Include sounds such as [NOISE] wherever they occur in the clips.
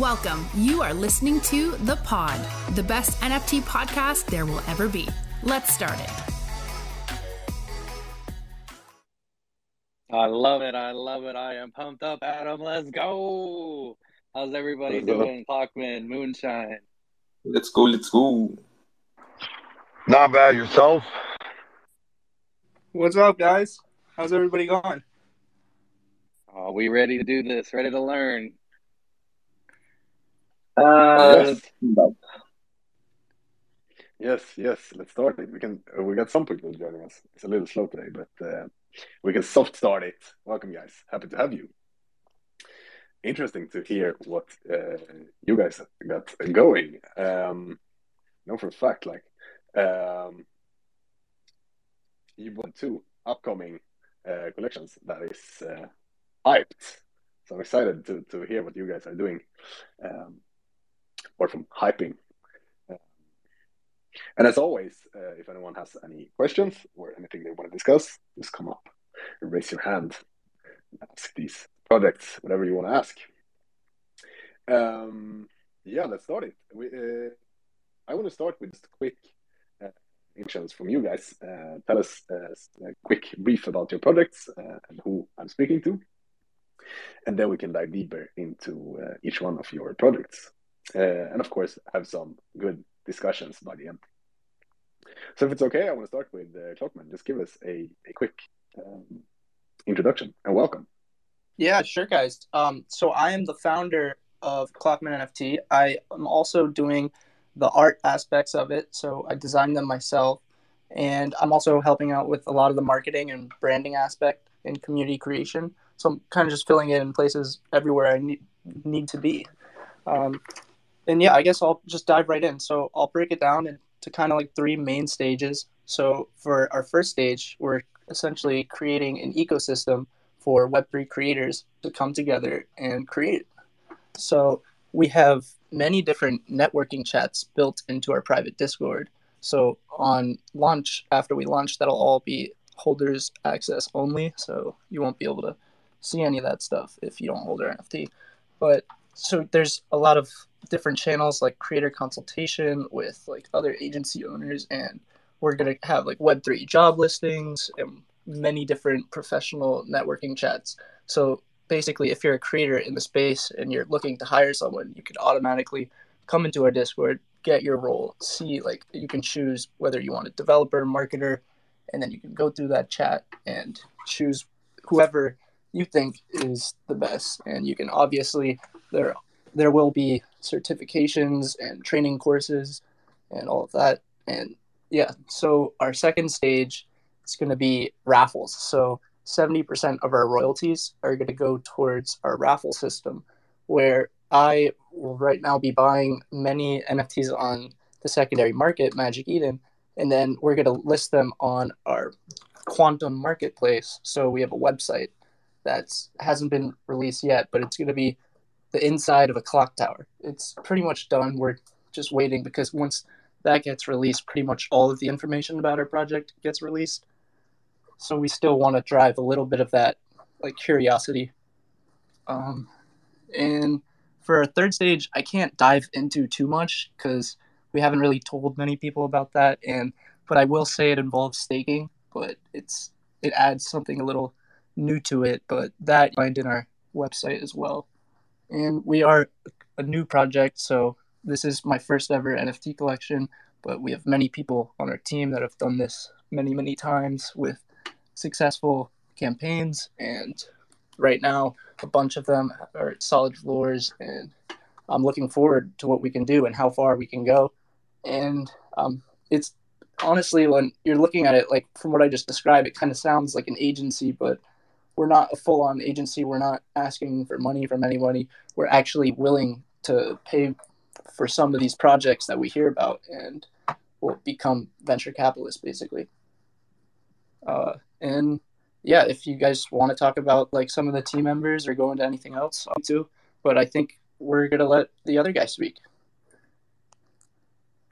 Welcome. You are listening to The Pod, the best NFT podcast there will ever be. Let's start it. I love it. I love it. I am pumped up, Adam. Let's go. How's everybody Let's go. doing? ClockMen, Moonshine. Let's go, let's go. Not bad yourself. What's up, guys? How's everybody going? Are we ready to do this? Ready to learn? Uh, Yes, yes. Let's start it. We can. Uh, we got some people joining us. It's a little slow today, but uh, we can soft start it. Welcome, guys. Happy to have you. Interesting to hear what uh, you guys got going. Um, know for a fact, like um, you bought two upcoming uh, collections that is uh, hyped. So I'm excited to to hear what you guys are doing. Um, or from hyping. Uh, and as always, uh, if anyone has any questions or anything they want to discuss, just come up and raise your hand. and Ask these projects, whatever you want to ask. Um, yeah, let's start it. We, uh, I want to start with just a quick uh, introductions from you guys. Uh, tell us uh, a quick brief about your projects uh, and who I'm speaking to. And then we can dive deeper into uh, each one of your projects uh, and of course have some good discussions by the end. So if it's okay, I want to start with uh, ClockMen. Just give us a, a quick um, introduction and welcome. Yeah, sure, guys. Um, so I am the founder of ClockMen NFT. I am also doing the art aspects of it. So I design them myself, and I'm also helping out with a lot of the marketing and branding aspect and community creation. So I'm kind of just filling in places everywhere I need need to be. Um, and yeah, I guess I'll just dive right in. So I'll break it down into kind of like three main stages. So for our first stage, we're essentially creating an ecosystem for Web3 creators to come together and create. So we have many different networking chats built into our private Discord. So on launch, after we launch, that'll all be holders access only. So you won't be able to see any of that stuff if you don't hold our NFT. But so there's a lot of different channels like creator consultation with like other agency owners and we're going to have like web3 job listings and many different professional networking chats. So basically if you're a creator in the space and you're looking to hire someone you could automatically come into our discord get your role see like you can choose whether you want a developer marketer and then you can go through that chat and choose whoever you think is the best. And you can obviously there there will be certifications and training courses and all of that. And yeah so our second stage is going to be raffles. So 70% of our royalties are going to go towards our raffle system where i will right now be buying many nfts on the secondary market magic eden and then we're going to list them on our quantum marketplace. So we have a website that hasn't been released yet but it's going to be the inside of a clock tower. It's pretty much done. We're just waiting because once that gets released, pretty much all of the information about our project gets released. So we still want to drive a little bit of that like curiosity. Um, and for our third stage, I can't dive into too much because we haven't really told many people about that. And but I will say it involves staking, but it's it adds something a little new to it. But that find in our website as well and we are a new project so this is my first ever nft collection but we have many people on our team that have done this many many times with successful campaigns. And right now a bunch of them are solid floors and i'm looking forward to what we can do and how far we can go. And um, it's honestly when you're looking at it like from what i just described it kind of sounds like an agency but we're not a full on agency. We're not asking for money from anybody. We're actually willing to pay for some of these projects that we hear about and will become venture capitalists basically. Uh, and yeah, if you guys want to talk about like some of the team members or go into anything else, I'll too. But I think we're gonna let the other guy speak.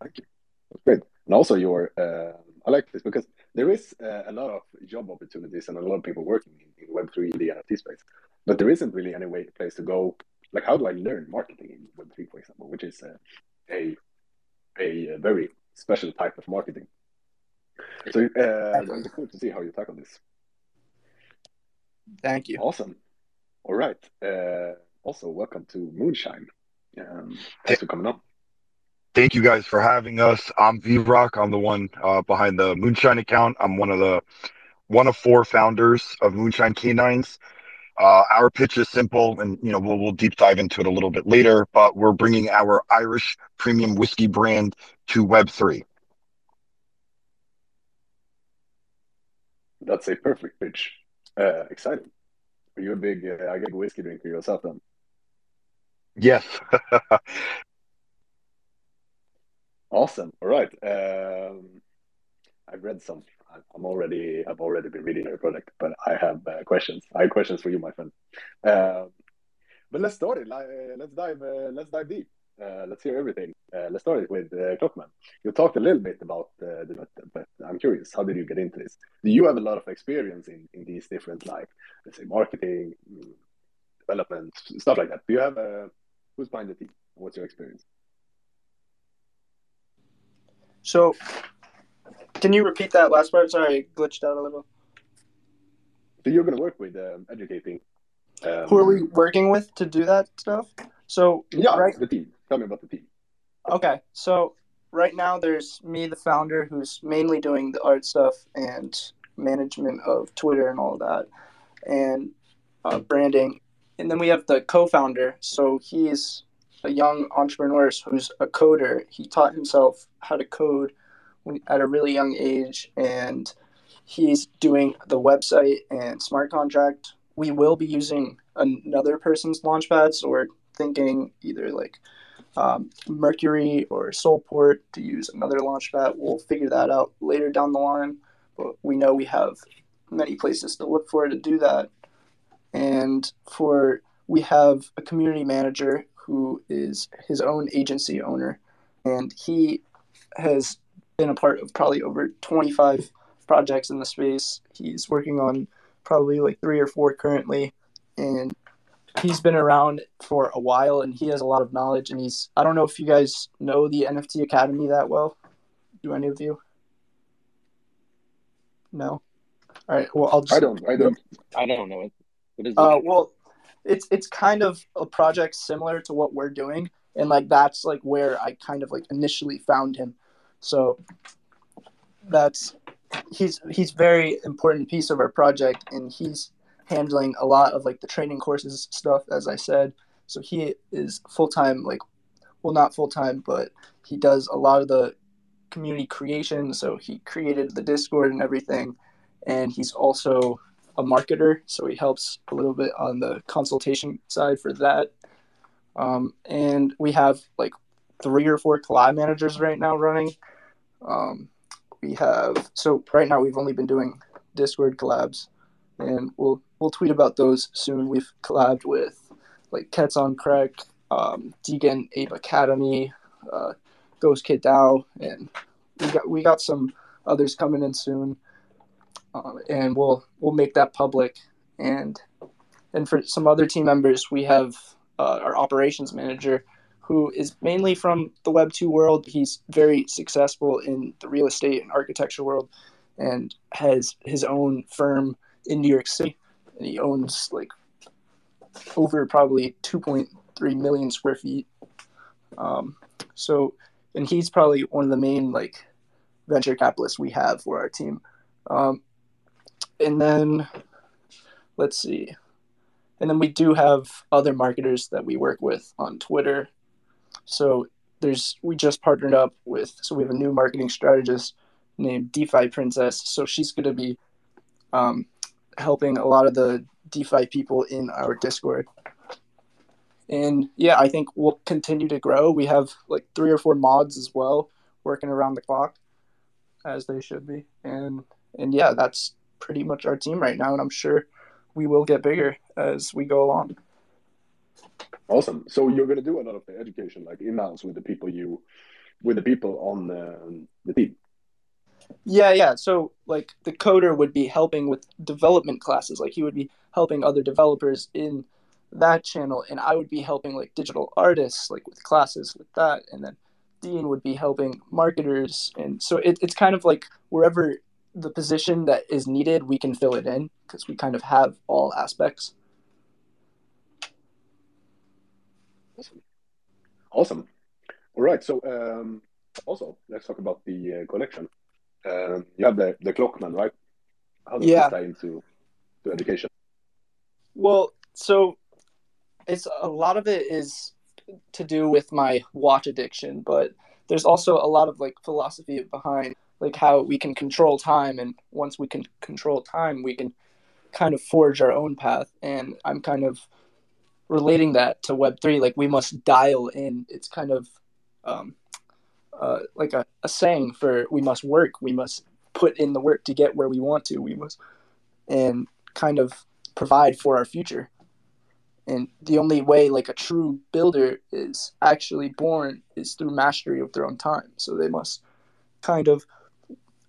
Thank you. That's great. And also, your uh, I like this because there is uh, a lot of job opportunities and a lot of people working in, in Web3, the NFT space, but there isn't really any way place to go like how do I learn marketing in Web three, for example, which is uh, a a very special type of marketing. So uh, it's cool to see how you tackle this. Thank you. Awesome. All right. Uh, also, welcome to Moonshine. Um, thanks for coming on. Thank you guys for having us. I'm V Rock. I'm the one uh, behind the Moonshine account. I'm one of the one of four founders of Moonshine Canines. Uh, our pitch is simple, and you know we'll, we'll deep dive into it a little bit later. But we're bringing our Irish premium whiskey brand to Web three. That's a perfect pitch. Uh, exciting. Are you a big, uh, I get whiskey drinker yourself then? Yes. [LAUGHS] awesome. All right. Um, I've read some. I'm already. I've already been reading your product, but I have uh, questions. I have questions for you, my friend. Um, but let's start it. Uh, let's dive. Uh, let's dive deep. Uh, let's hear everything. Uh, let's start it with uh, ClockMen. You talked a little bit about uh, the but I'm curious, how did you get into this? Do you have a lot of experience in, in these different, like, let's say, marketing, development, stuff like that? Do you have a, who's behind the team? What's your experience? So, can you repeat that last part? Sorry, I glitched out a little. So you're going to work with um, educating. Um, Who are we working with to do that stuff? So yeah, right, the team. Tell me about the team. Okay, so right now there's me, the founder, who's mainly doing the art stuff and management of Twitter and all that, and uh, branding. And then we have the co-founder. So he's a young entrepreneur who's a coder. He taught himself how to code at a really young age, and he's doing the website and smart contract. We will be using another person's launchpad, so we're thinking either like um, Mercury or Soulport to use another launchpad. We'll figure that out later down the line, but we know we have many places to look for to do that. And for we have a community manager who is his own agency owner, and he has been a part of probably over 25 projects in the space. He's working on probably like three or four currently, and he's been around for a while and he has a lot of knowledge and he's I don't know if you guys know the NFT Academy that well. Do any of you? No. All right. Well, I'll just I don't I don't I don't know it. What is it? Uh, well, it's it's kind of a project similar to what we're doing and like that's like where I kind of like initially found him. So that's he's he's very important piece of our project and he's handling a lot of like the training courses stuff, as I said. So he is full time, like, well, not full time, but he does a lot of the community creation. So he created the Discord and everything. And he's also a marketer. So he helps a little bit on the consultation side for that. Um, and we have like three or four collab managers right now running. Um, we have, so right now we've only been doing Discord collabs and we'll we'll tweet about those soon. We've collabed with like Cats on Crack, um, Degen Ape Academy, uh, Ghost Kid DAO, and we got we got some others coming in soon, um, and we'll we'll make that public. And and for some other team members, we have uh, our operations manager, who is mainly from the Web two world. He's very successful in the real estate and architecture world, and has his own firm in New York City, and he owns like over probably 2.3 million square feet. Um, so, and he's probably one of the main like venture capitalists we have for our team. Um, and then let's see. And then we do have other marketers that we work with on Twitter. So there's we just partnered up with so we have a new marketing strategist named DeFi Princess. So she's going to be um, helping a lot of the DeFi people in our Discord. And yeah, I think we'll continue to grow. We have like three or four mods as well working around the clock as they should be. And and yeah, that's pretty much our team right now and I'm sure we will get bigger as we go along. Awesome. So you're going to do a lot of the education like in-house with the people you with the people on the, the team. Yeah, yeah. So like the coder would be helping with development classes. Like he would be helping other developers in that channel and I would be helping like digital artists like with classes with that and then Dean would be helping marketers and so it, it's kind of like wherever the position that is needed we can fill it in because we kind of have all aspects. Awesome. Awesome. All right. So um, also let's talk about the uh, collection. Um, you have the the Clockman, right? How does Yeah. this tie into to education? Well, so it's a lot of it is to do with my watch addiction, but there's also a lot of like philosophy behind like how we can control time and once we can control time, we can kind of forge our own path and I'm kind of relating that to web3 like we must dial in it's kind of um, uh, like a, a saying for we must work we must put in the work to get where we want to we must and kind of provide for our future. And the only way like a true builder is actually born is through mastery of their own time. So they must kind of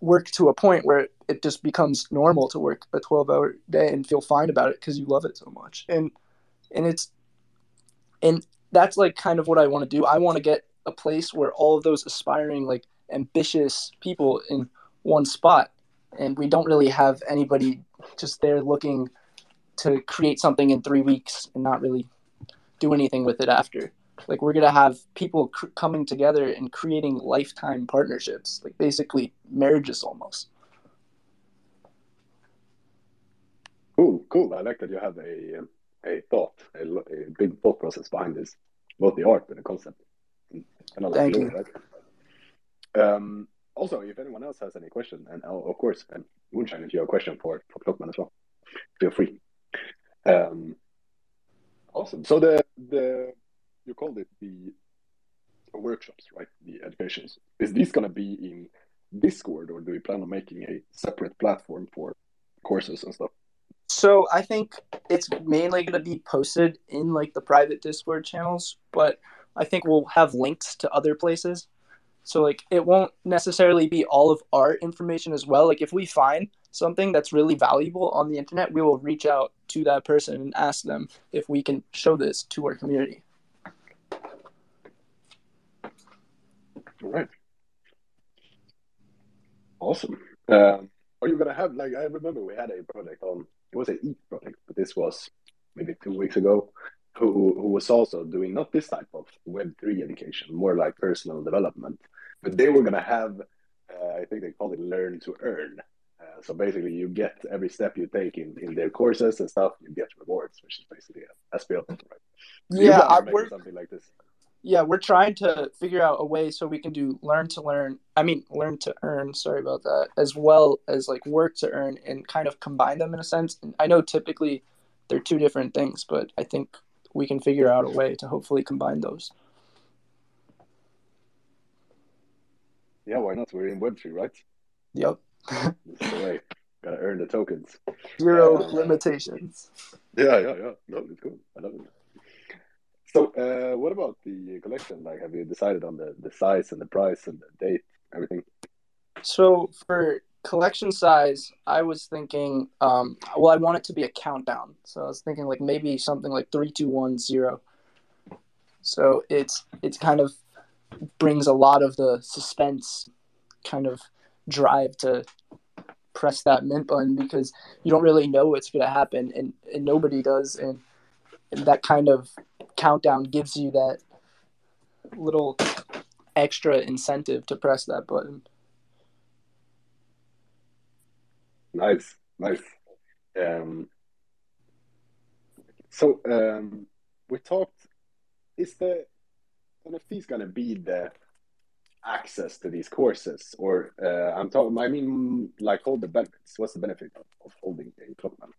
work to a point where it just becomes normal to work a 12 hour day and feel fine about it because you love it so much. And and it's and that's like kind of what I want to do. I want to get a place where all of those aspiring like ambitious people in one spot and we don't really have anybody just there looking to create something in three weeks and not really do anything with it after. Like we're gonna have people cr- coming together and creating lifetime partnerships, like basically marriages almost. Cool, cool. I like that you have a a thought, a, a big thought process behind this, both the art and the concept. And I like Thank you. Um, also, if anyone else has any question, and oh, of course, and Moonshine, if you have a question for for ClockMen as well, feel free. Um, awesome. So the the you called it the workshops, right? The educations. Is this gonna be in Discord, or do you plan on making a separate platform for courses and stuff? So I think it's mainly going to be posted in like the private Discord channels, but I think we'll have links to other places. So like it won't necessarily be all of our information as well. Like if we find something that's really valuable on the internet, we will reach out to that person and ask them if we can show this to our community. All right. Awesome. Um, are you gonna have like I remember we had a project on it was an Eat project, but this was maybe two weeks ago. Who who was also doing not this type of Web three education, more like personal development. But they were gonna have, uh, I think they call it learn to earn. Uh, so basically, you get every step you take in, in their courses and stuff, you get rewards, which is basically a, a spiel. Right? So Yeah, I, we're something like this. Yeah we're trying to figure out a way so we can do learn to learn. I mean learn to earn. Sorry about that, as well as like work to earn and kind of combine them in a sense. And I know typically they're two different things, but I think we can figure out a way to hopefully combine those. Yeah, why not? We're in Web three, right? Yep. This is the way. Gotta earn the tokens. Zero Uh, limitations. Yeah, yeah, yeah. No, it's cool. I love it. So, uh, what about the collection? Like, have you decided on the, the size and the price and the date, everything? So for collection size, I was thinking, um, well, I want it to be a countdown. So I was thinking like maybe something like three, two, one, zero. So it's it's kind of brings a lot of the suspense, kind of drive to press that mint button because you don't really know what's going to happen and, and nobody does and, and that kind of countdown gives you that little extra incentive to press that button. Nice, nice. Um, so, um, we talked, is the NFTs gonna be the access to these courses? Or, uh, I'm talking, I mean, like, hold the benefits. What's the benefit of, of holding a Clockman?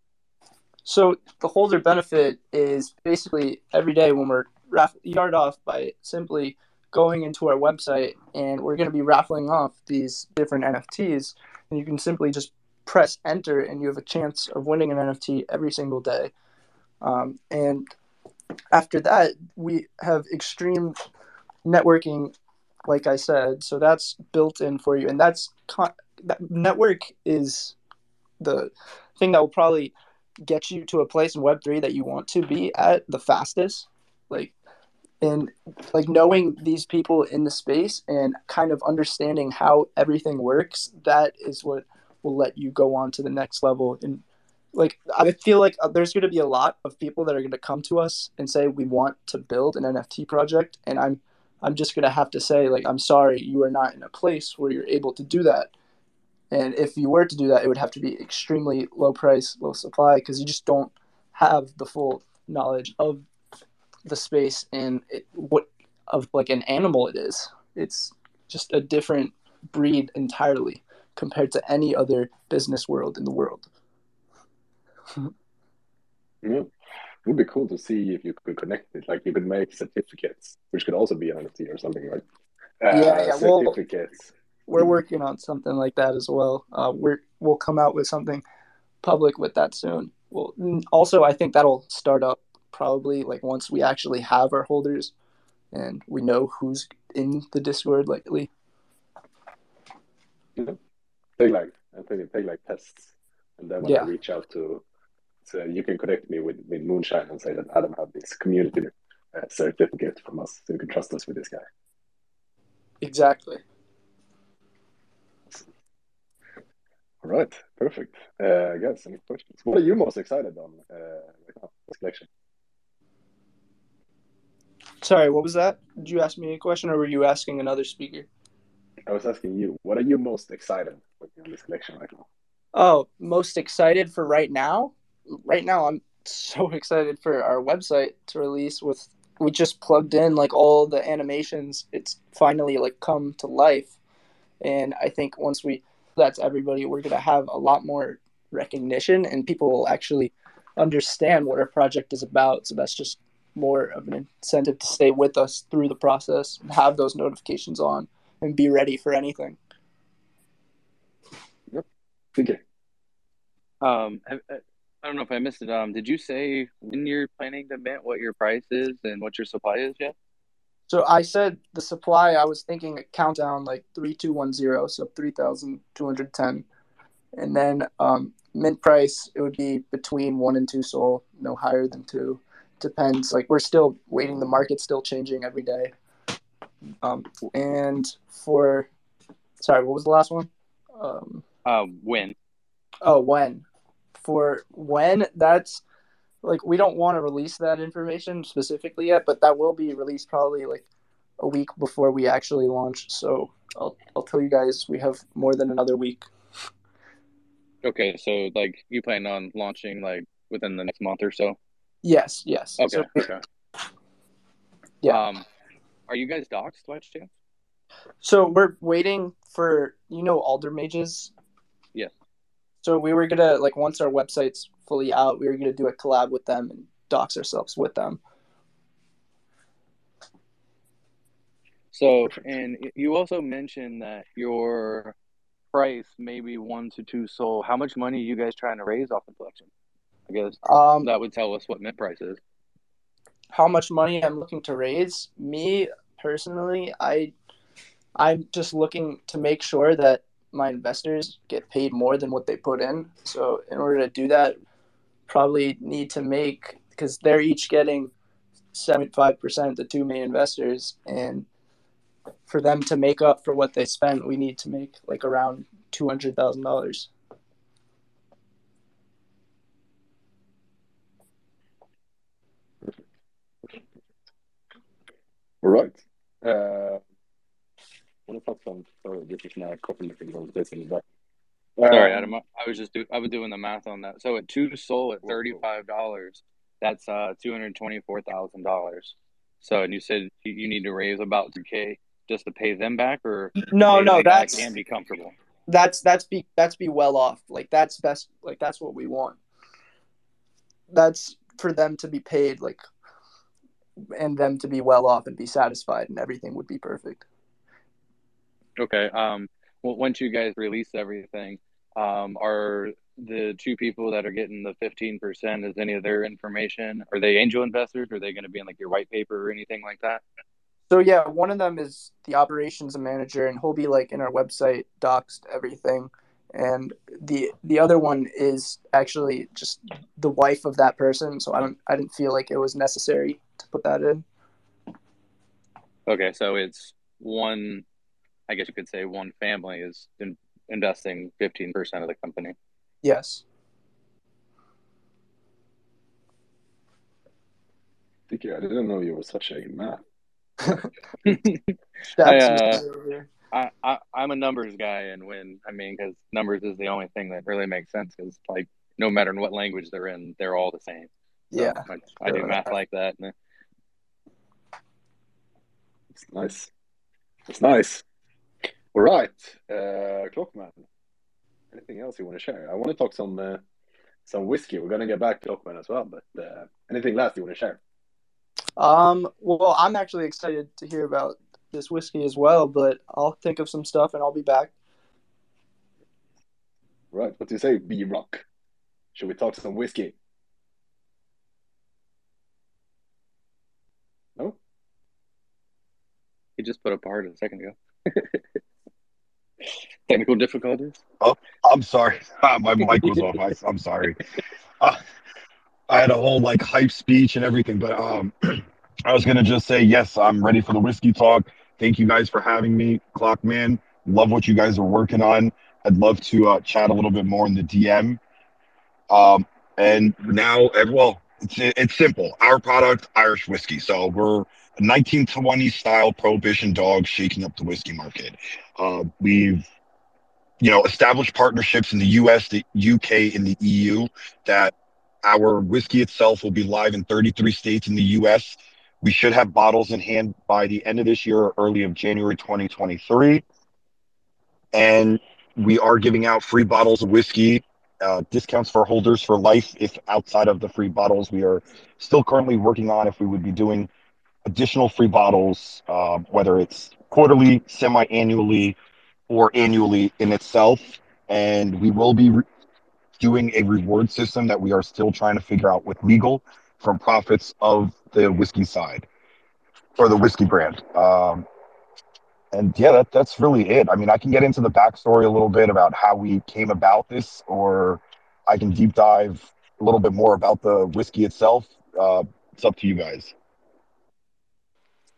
So the holder benefit is basically every day when we're raff- yard off by simply going into our website and we're going to be raffling off these different NFTs, and you can simply just press enter and you have a chance of winning an NFT every single day. Um, and after that, we have extreme networking, like I said. So that's built in for you, and that's con- that network is the thing that will probably get you to a place in web 3 that you want to be at the fastest. Like and like knowing these people in the space and kind of understanding how everything works that is what will let you go on to the next level. And like i feel like uh, there's going to be a lot of people that are going to come to us and say we want to build an nft project and i'm i'm just going to have to say like i'm sorry you are not in a place where you're able to do that and if you were to do that it would have to be extremely low price low supply because you just don't have the full knowledge of the space and it, what of like an animal it is. It's just a different breed entirely compared to any other business world in the world. [LAUGHS] yeah. It would be cool to see if you could connect it. Like you could make certificates, which could also be an NFT or something, right? Uh, yeah, yeah. Well, certificates. We're working on something like that as well. Uh, we're we'll come out with something public with that soon. Well, also I think that'll start up probably like once we actually have our holders and we know who's in the Discord lately. Yeah. Take like I think take like tests, and then when yeah. I reach out to, so you can connect me with with Moonshine and say that Adam have this community uh, certificate from us, so you can trust us with this guy. Exactly. Right, perfect. Uh, guys, any questions? What are you most excited on uh, right now, this collection? Sorry, what was that? Did you ask me a question or were you asking another speaker? I was asking you, what are you most excited with on this collection right now? Oh, most excited for right now? Right now, I'm so [LAUGHS] excited for our website to release with we just plugged in like all the animations it's finally like come to life and i think once we that's everybody we're going to have a lot more recognition and people will actually understand what our project is about so that's just more of an incentive to stay with us through the process, have those notifications on, and be ready for anything. Yep. Okay. Um, I, I don't know if I missed it. Um, did you say when you're planning to mint what your price is and what your supply is yet? So I said the supply. I was thinking a countdown like three two one zero, so three thousand two hundred ten, and then um, mint price it would be between one and two SOL, no higher than two depends. Like we're still waiting. The market's still changing every day. Um, and for, sorry, what was the last one? Um, uh, when? Oh, when? For when? That's like we don't want to release that information specifically yet, but that will be released probably like a week before we actually launch. So I'll I'll tell you guys we have more than another week. Okay, so like you plan on launching like within the next month or so? Yes, yes. Okay. So, okay. Yeah. Um, are you guys doxxed by chance? So we're waiting for you know Alder mages. Yes. So we were gonna like once our website's fully out, we were gonna do a collab with them and dox ourselves with them. So, and you also mentioned that your price maybe one to two SOL. How much money are you guys trying to raise off the collection? I guess um, that would tell us what mint price is. How much money I'm looking to raise? Me personally, I I'm just looking to make sure that my investors get paid more than what they put in. So in order to do that, probably need to make because they're each getting 75% of the two main investors and for them to make up for what they spent, we need to make like around $200,000. All right. Uh, what if I sorry, this is now copying on this in the back. Um, sorry, Adam. I was just do, I was doing the math on that. So at two SOL at thirty five dollars, that's uh two hundred twenty four thousand dollars. So and you said you, you need to raise about two k just to pay them back, or no, no, that's and be comfortable. That's that's be that's be well off. Like that's best. Like that's what we want. That's for them to be paid like and them to be well off and be satisfied and everything would be perfect okay um once you guys release everything um are the two people that are getting the 15% is any of their information are they angel investors are they going to be in like your white paper or anything like that so yeah one of them is the operations manager and he'll be like in our website doxed everything and the the other one is actually just the wife of that person. So I don't I didn't feel like it was necessary to put that in. Okay, so it's one. I guess you could say one family is in, investing fifteen percent of the company. Yes. Thank you. I didn't know you were such a math. [LAUGHS] That's uh, I, I I'm a numbers guy, and when I mean, because numbers is the only thing that really makes sense. Because like, no matter in what language they're in, they're all the same. So yeah. I, I do math like that. And It's nice. It's nice. All right, uh, ClockMen. Anything else you want to share? I want to talk some uh, some whiskey. We're gonna get back to ClockMen as well, but uh, anything last you want to share? Um, well, I'm actually excited to hear about this whiskey as well, but I'll think of some stuff and I'll be back. Right, what do you say, B Rock? Should we talk some whiskey? No? he just put a part a second ago. [LAUGHS] Technical difficulties. Oh, I'm sorry. [LAUGHS] Ah, My mic was off. I, I'm sorry. Uh, I had a whole like hype speech and everything, but um, [CLEARS THROAT] I was gonna just say yes. I'm ready for the whiskey talk. Thank you guys for having me, ClockMen. Love what you guys are working on. I'd love to uh, chat a little bit more in the DM. Um, and now, eh, well, it's it's simple. Our product, Irish whiskey. So we're a 1920s style prohibition dog shaking up the whiskey market. Uh, we've you know established partnerships in the US, the UK, and the EU that our whiskey itself will be live in 33 states in the US. We should have bottles in hand by the end of this year or early of January 2023. And we are giving out free bottles of whiskey, uh, discounts for holders for life. If outside of the free bottles, we are still currently working on if we would be doing additional free bottles, uh, whether it's quarterly, semi annually, or annually in itself. And we will be re- doing a reward system that we are still trying to figure out with legal from profits of the whiskey side or the whiskey brand. Um, and yeah, that, that's really it. I mean, I can get into the backstory a little bit about how we came about this, or I can deep dive a little bit more about the whiskey itself. Uh, it's up to you guys.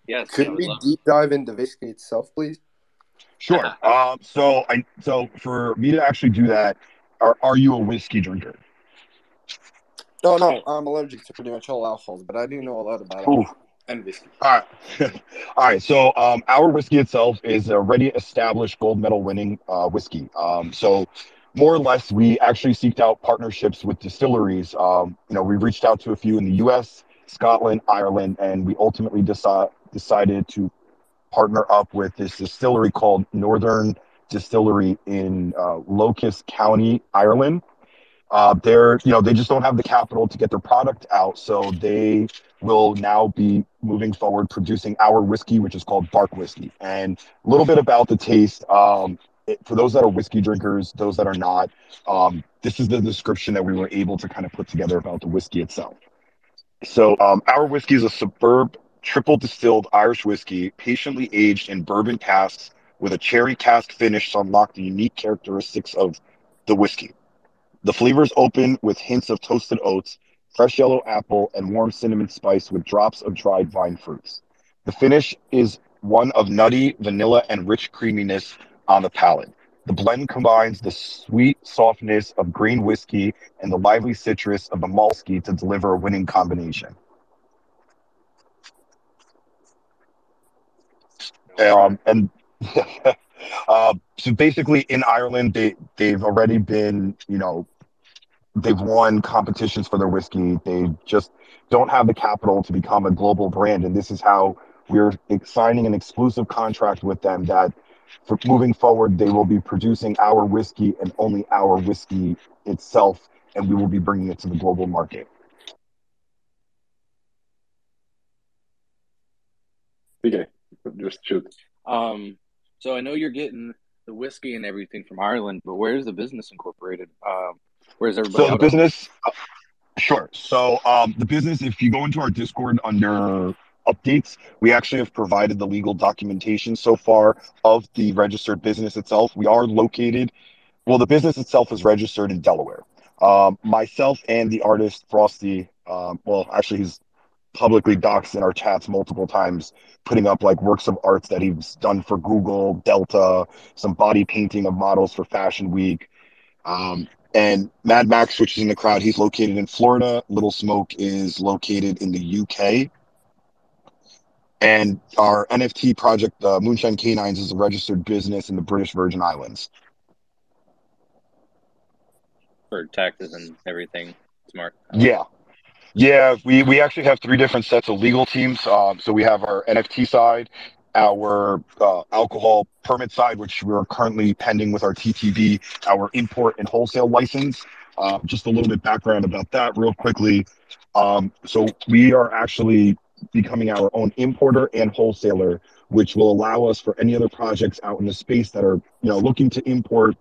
Yes. Could we love- deep dive into whiskey itself, please? Sure. Um, [LAUGHS] so I so for me to actually do that, are, are you a whiskey drinker? No, no, I'm allergic to pretty much all alcohols, but I do know a lot about Ooh. And whiskey. All right. [LAUGHS] All right. So um, our whiskey itself is a already established gold medal winning uh, whiskey. Um, so more or less, we actually seeked out partnerships with distilleries. Um, you know, we reached out to a few in the U.S., Scotland, Ireland, and we ultimately deci- decided to partner up with this distillery called Northern Distillery in uh, Locust County, Ireland. Uh, they're, you know, they just don't have the capital to get their product out, so they will now be moving forward producing our whiskey, which is called Bark Whiskey. And a little bit about the taste. Um, it, for those that are whiskey drinkers, those that are not, um, this is the description that we were able to kind of put together about the whiskey itself. So, um, our whiskey is a superb triple distilled Irish whiskey, patiently aged in bourbon casks with a sherry cask finish to unlock the unique characteristics of the whiskey. The flavors open with hints of toasted oats, fresh yellow apple, and warm cinnamon spice with drops of dried vine fruits. The finish is one of nutty, vanilla, and rich creaminess on the palate. The blend combines the sweet softness of grain whiskey and the lively citrus of the malt whiskey to deliver a winning combination. Um, and [LAUGHS] uh, so basically, in Ireland, they they've already been, you know, they've won competitions for their whiskey. They just don't have the capital to become a global brand, and this is how we're signing an exclusive contract with them that for moving forward, they will be producing our whiskey and only our whiskey itself, and we will be bringing it to the global market. Okay, just shoot. Um, so I know you're getting the whiskey and everything from Ireland, but where's the business incorporated? Um, where's everybody? So the business, uh, sure. So um, the business, if you go into our Discord under updates, we actually have provided the legal documentation so far of the registered business itself. We are located well, the business itself is registered in Delaware. Um, myself and the artist Frosty, um, well, actually, he's publicly doxed in our chats multiple times, putting up like works of arts that he's done for Google, Delta, some body painting of models for Fashion Week. Um, and Mad Max, which is in the crowd, he's located in Florida. Little Smoke is located in the UK. And our NFT project, uh, Moonshine Canines, is a registered business in the British Virgin Islands. for taxes and everything. Smart. Yeah. Yeah, we, we actually have three different sets of legal teams. Um, so we have our NFT side, our uh, alcohol permit side, which we're currently pending with our TTB, our import and wholesale license. Uh, just a little bit background about that, real quickly. Um, so we are actually becoming our own importer and wholesaler, which will allow us for any other projects out in the space that are, you know, looking to import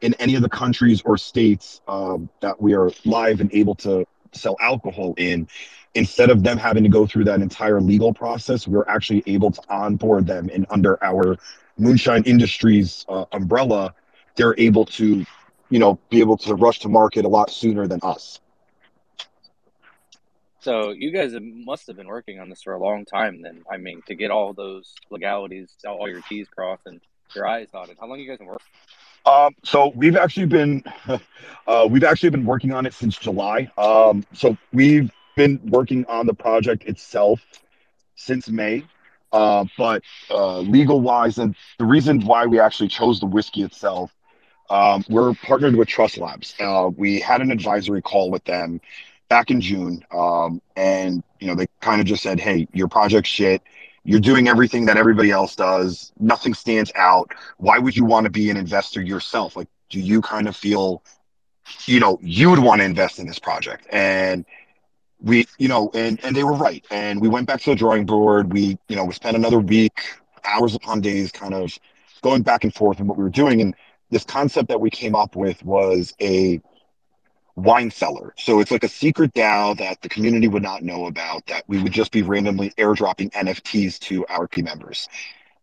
in any of the countries or states um, that we are live and able to sell alcohol in, instead of them having to go through that entire legal process, we're actually able to onboard them and under our Moonshine Industries uh, umbrella, they're able to, you know, be able to rush to market a lot sooner than us. So you guys must have been working on this for a long time. Then I mean, to get all those legalities, all your T's crossed and your I's dotted. How long you guys been working? Um, so we've actually been [LAUGHS] uh, we've actually been working on it since July. Um, so we've been working on the project itself since May. Uh, but uh, legal wise, and the reason why we actually chose the whiskey itself, um, we're partnered with Trust Labs. Uh, we had an advisory call with them back in June, um, and you know they kind of just said, "Hey, your project's shit. You're doing everything that everybody else does. Nothing stands out. Why would you want to be an investor yourself? Like, do you kind of feel, you know, you would want to invest in this project?" And we, you know, and and they were right. And we went back to the drawing board. We, you know, we spent another week, hours upon days, kind of going back and forth in what we were doing. And this concept that we came up with was a wine cellar. So it's like a secret DAO that the community would not know about, that we would just be randomly airdropping NFTs to our team members.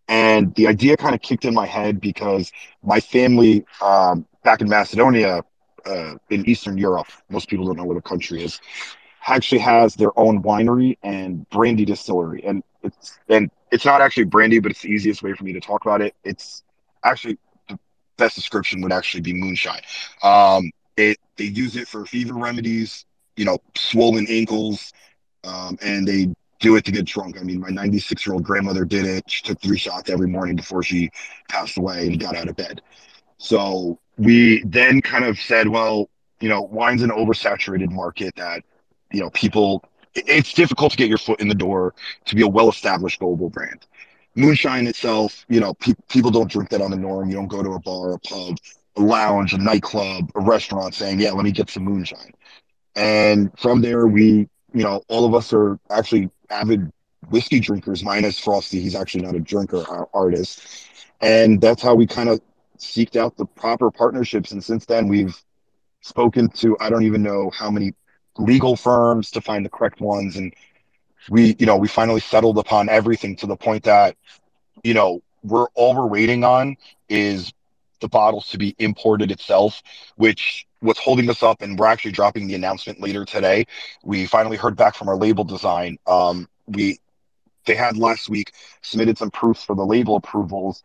And the idea kind of kicked in my head because my family um, back in Macedonia, uh, in Eastern Europe, most people don't know where the country is, actually has their own winery and brandy distillery. And it's and it's not actually brandy, but it's the easiest way for me to talk about it. It's actually the best description would actually be moonshine. Um, it they use it for fever remedies, you know, swollen ankles, um, and they do it to get drunk. I mean, my 96 year old grandmother did it. She took three shots every morning before she passed away and got out of bed. So we then kind of said, well, you know, wine's an oversaturated market that, you know, people, it's difficult to get your foot in the door to be a well established global brand. Moonshine itself, you know, pe- people don't drink that on the norm. You don't go to a bar, or a pub, lounge, a nightclub, a restaurant saying, yeah, let me get some moonshine. And from there, we, you know, all of us are actually avid whiskey drinkers, minus Frosty. He's actually not a drinker, our artist. And that's how we kind of seeked out the proper partnerships. And since then, we've spoken to, I don't even know how many legal firms to find the correct ones. And we, you know, we finally settled upon everything to the point that, you know, we're all we're waiting on is the bottles to be imported itself, which was holding us up. And we're actually dropping the announcement later today. We finally heard back from our label design. Um, we they had last week submitted some proofs for the label approvals.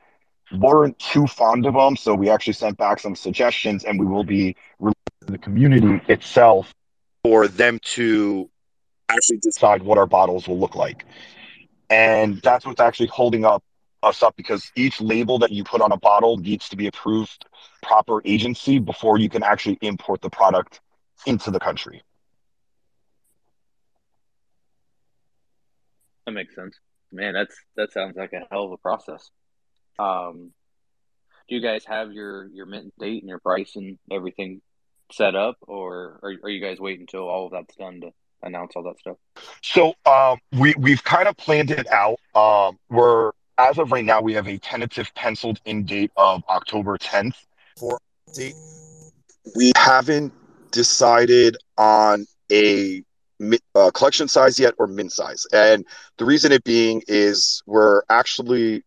weren't too fond of them, so we actually sent back some suggestions, and we will be the community itself for them to actually decide what our bottles will look like. And that's what's actually holding up us up because each label that you put on a bottle needs to be approved proper agency before you can actually import the product into the country. That makes sense. Man, that's that sounds like a hell of a process. Um, do you guys have your your mint date and your price and everything set up, or are, are you guys waiting until all of that's done to announce all that stuff? So um, we we've kind of planned it out. Um, we're as of right now, we have a tentative penciled in date of October 10th for date. We haven't decided on a uh, collection size yet or min size, and the reason it being is we're actually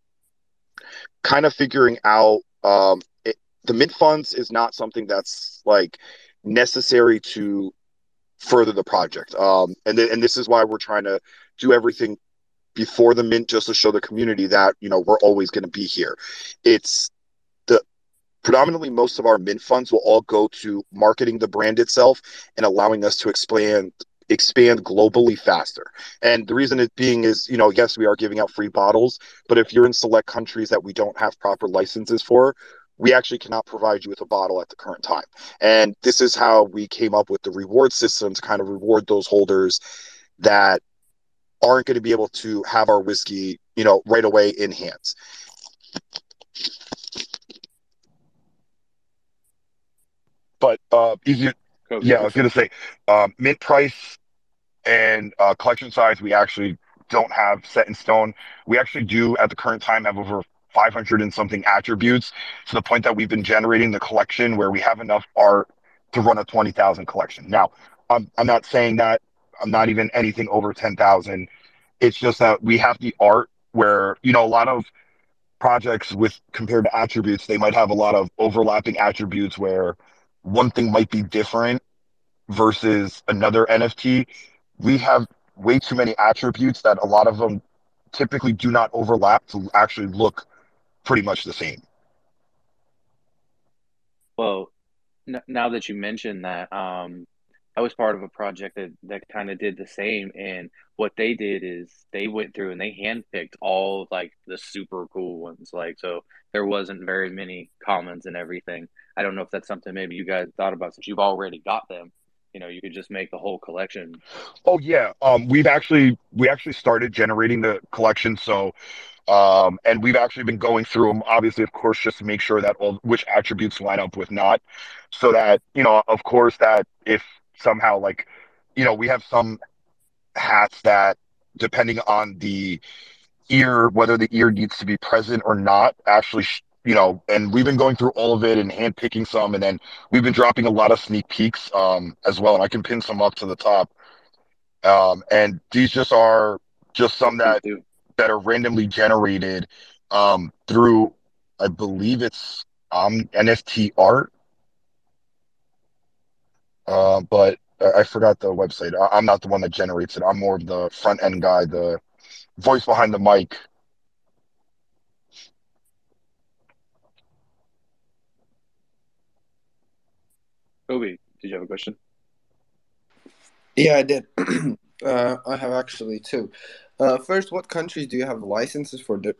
kind of figuring out um, it, the mint funds is not something that's like necessary to further the project. Um, and th- and this is why we're trying to do everything before the mint just to show the community that you know we're always going to be here. It's the predominantly most of our mint funds will all go to marketing the brand itself and allowing us to expand expand globally faster. And the reason it being is, you know, yes, we are giving out free bottles, but if you're in select countries that we don't have proper licenses for, we actually cannot provide you with a bottle at the current time. And this is how we came up with the reward system to kind of reward those holders that aren't going to be able to have our whiskey, you know, right away in hands. But uh, easy, yeah, I was gonna say, um, mint price and uh, collection size we actually don't have set in stone. We actually do at the current time have over 500 and something attributes to the point that we've been generating the collection where we have enough art to run a 20,000 collection. Now, I'm I'm not saying that not even anything over 10,000. It's just that we have the art where you know a lot of projects with compared to attributes they might have a lot of overlapping attributes where one thing might be different versus another NFT. We have way too many attributes that a lot of them typically do not overlap to actually look pretty much the same. Well, now that you mentioned that, um, I was part of a project that, that kind of did the same. And what they did is they went through and they handpicked all like the super cool ones. Like, so there wasn't very many commons and everything. I don't know if that's something maybe you guys thought about since you've already got them. You know, you could just make the whole collection. Oh yeah, um, we've actually we actually started generating the collection. So um, and we've actually been going through them, obviously, of course, just to make sure that all which attributes line up with not, so that you know, of course, that if somehow like, you know, we have some hats that depending on the ear, whether the ear needs to be present or not, actually, sh- you know, and we've been going through all of it and handpicking some, and then we've been dropping a lot of sneak peeks um, as well, and I can pin some up to the top. Um, and these just are just some that that are randomly generated um, through, I believe it's um, NFT art, uh, but I I forgot the website. I, I'm not the one that generates it. I'm more of the front end guy, the voice behind the mic. Kobe, did you have a question? Yeah, I did. [CLEARS THROAT] uh, I have actually two. Uh, first, what countries do you have licenses for di-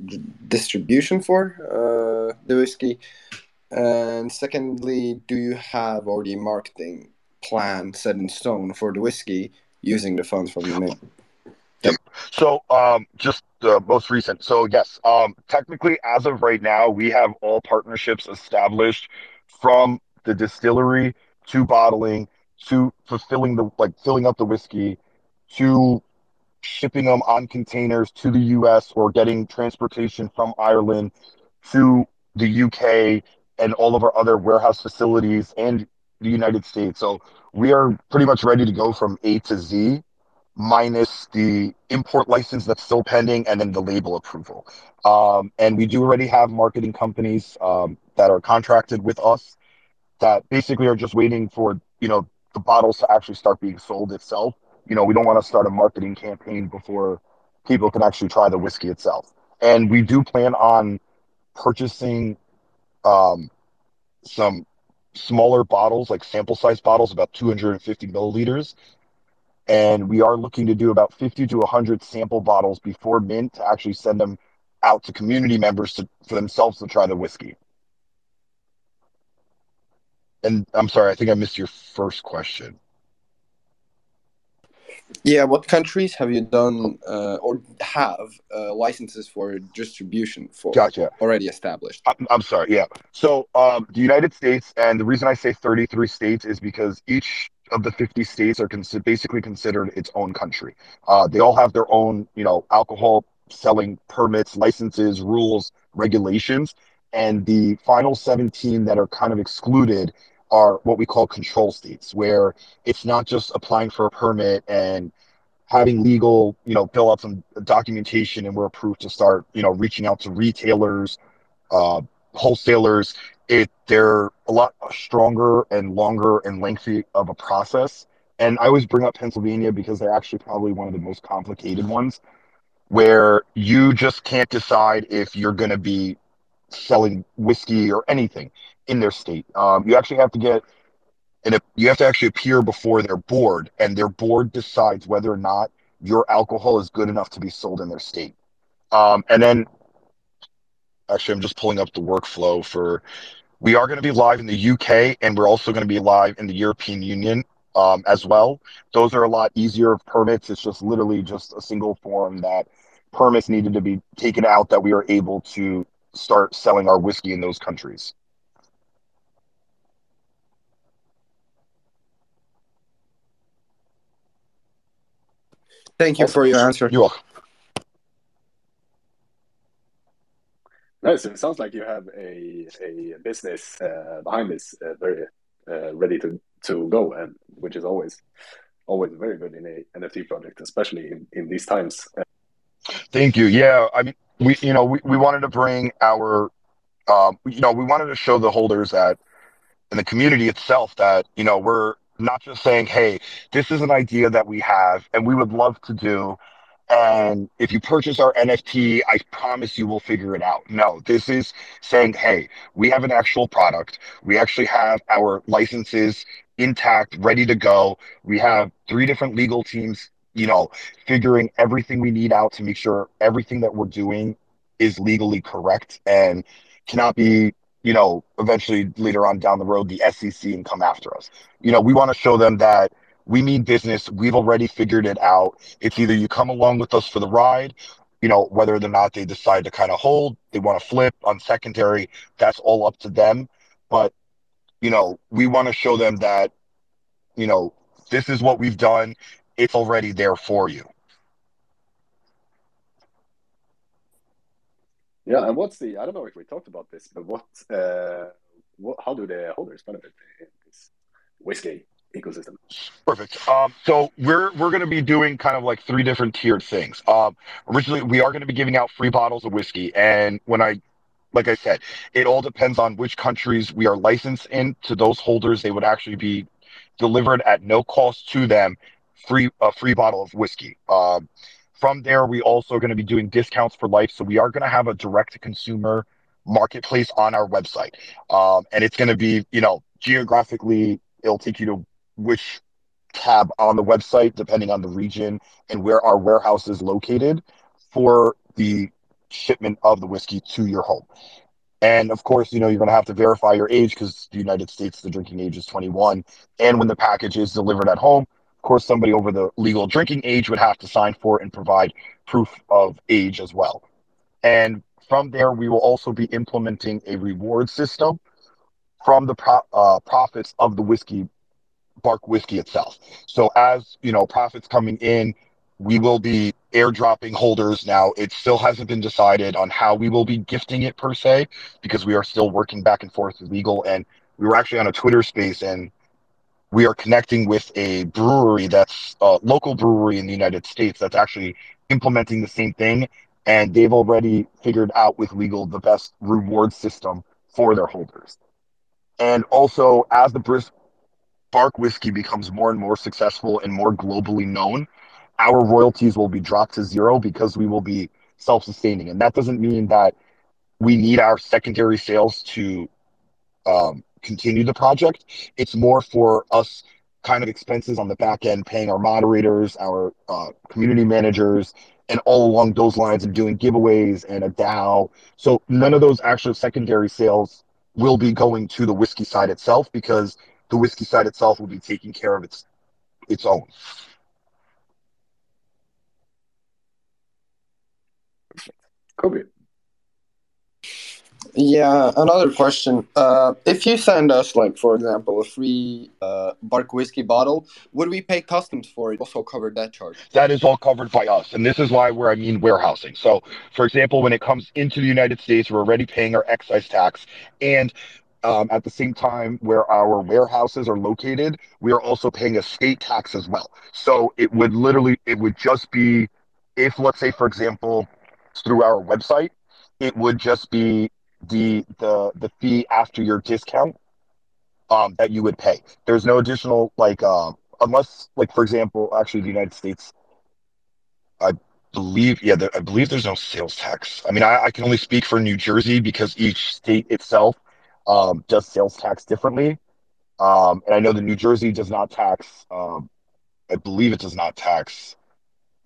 distribution for uh, the whiskey? And secondly, do you have already marketing plan set in stone for the whiskey using the funds from the mint? So, um, just the most recent. So, yes, um, technically, as of right now, we have all partnerships established from the distillery to bottling to fulfilling the like filling up the whiskey to shipping them on containers to the US or getting transportation from Ireland to the UK and all of our other warehouse facilities and the United States. So we are pretty much ready to go from A to Z, minus the import license that's still pending and then the label approval. Um, and we do already have marketing companies um, that are contracted with us that basically are just waiting for, you know, the bottles to actually start being sold itself. You know, we don't want to start a marketing campaign before people can actually try the whiskey itself. And we do plan on purchasing um, some smaller bottles, like sample size bottles, about 250 milliliters. And we are looking to do about 50 to 100 sample bottles before mint to actually send them out to community members to, for themselves to try the whiskey. And I'm sorry, I think I missed your first question. Yeah, what countries have you done uh, or have uh, licenses for distribution for Gotcha. already established? I'm, I'm sorry. Yeah. So um, the United States, and the reason I say 33 states is because each of the 50 states are consi- basically considered its own country. Uh, they all have their own, you know, alcohol selling permits, licenses, rules, regulations, and the final 17 that are kind of excluded are what we call control states, where it's not just applying for a permit and having legal, you know, fill out some documentation and we're approved to start, you know, reaching out to retailers, uh, wholesalers. it they're a lot stronger and longer and lengthy of a process. And I always bring up Pennsylvania because they're actually probably one of the most complicated ones where you just can't decide if you're going to be selling whiskey or anything in their state. Um, you actually have to get and you have to actually appear before their board, and their board decides whether or not your alcohol is good enough to be sold in their state. Um, and then, actually, I'm just pulling up the workflow for. We are going to be live in the UK, and we're also going to be live in the European Union um, as well. Those are a lot easier permits. It's just literally just a single form that permits needed to be taken out that we are able to start selling our whiskey in those countries. Thank you for your answer. You're welcome. Nice. It sounds like you have a a business uh, behind this, uh, very uh, ready to to go, and which is always always very good in a NFT project, especially in, in these times. Thank you. Yeah, I mean, we you know we, we wanted to bring our um, you know we wanted to show the holders that and the community itself that you know we're not just saying, hey, this is an idea that we have and we would love to do. And if you purchase our NFT, I promise you we'll figure it out. No, this is saying, hey, we have an actual product. We actually have our licenses intact, ready to go. We have three different legal teams, you know, figuring everything we need out to make sure everything that we're doing is legally correct and cannot be you know, eventually later on down the road, the SEC and come after us. You know, we want to show them that we mean business. We've already figured it out. It's either you come along with us for the ride, you know, whether or not they decide to kind of hold, they want to flip on secondary, that's all up to them. But, you know, we want to show them that, you know, this is what we've done. It's already there for you. Yeah, and what's the? I don't know if we talked about this, but what? Uh, what? How do the holders benefit in this whiskey ecosystem? Perfect. Um, so we're we're going to be doing kind of like three different tiered things. Um, originally, we are going to be giving out free bottles of whiskey, and when I like I said, it all depends on which countries we are licensed in. To those holders, they would actually be delivered at no cost to them, free a free bottle of whiskey. Um, from there, we also are going to be doing discounts for life. So we are going to have a direct to consumer marketplace on our website. Um, and it's going to be, you know, geographically, it'll take you to which tab on the website, depending on the region and where our warehouse is located for the shipment of the whiskey to your home. And of course, you know, you're going to have to verify your age because the United States, the drinking age is 21. And when the package is delivered at home, course, somebody over the legal drinking age would have to sign for and provide proof of age as well. And from there, we will also be implementing a reward system from the pro- uh, profits of the whiskey, bark whiskey itself. So as you know, profits coming in, we will be airdropping holders. Now, it still hasn't been decided on how we will be gifting it per se, because we are still working back and forth with legal. And we were actually on a Twitter space and we are connecting with a brewery that's a local brewery in the United States that's actually implementing the same thing. And they've already figured out with legal the best reward system for their holders. And also, as the Bris- Bark whiskey becomes more and more successful and more globally known, our royalties will be dropped to zero because we will be self sustaining. And that doesn't mean that we need our secondary sales to um, continue the project. It's more for us kind of expenses on the back end, paying our moderators, our uh, community managers, and all along those lines, and doing giveaways and a DAO. So none of those actual secondary sales will be going to the whiskey side itself because the whiskey side itself will be taking care of its its own. Kobe. Yeah, another question. Uh, if you send us, like, for example, a free uh, Bark whiskey bottle, would we pay customs for it? Also cover that charge? That is all covered by us. And this is why where I mean warehousing. So, for example, when it comes into the United States, we're already paying our excise tax. And um, at the same time, where our warehouses are located, we are also paying a state tax as well. So it would literally, it would just be if, let's say, for example, through our website, it would just be the the the fee after your discount um, that you would pay. There's no additional like um, unless like for example, actually the United States, I believe yeah, there, I believe there's no sales tax. I mean, I, I can only speak for New Jersey because each state itself um, does sales tax differently. Um, and I know that New Jersey does not tax. Um, I believe it does not tax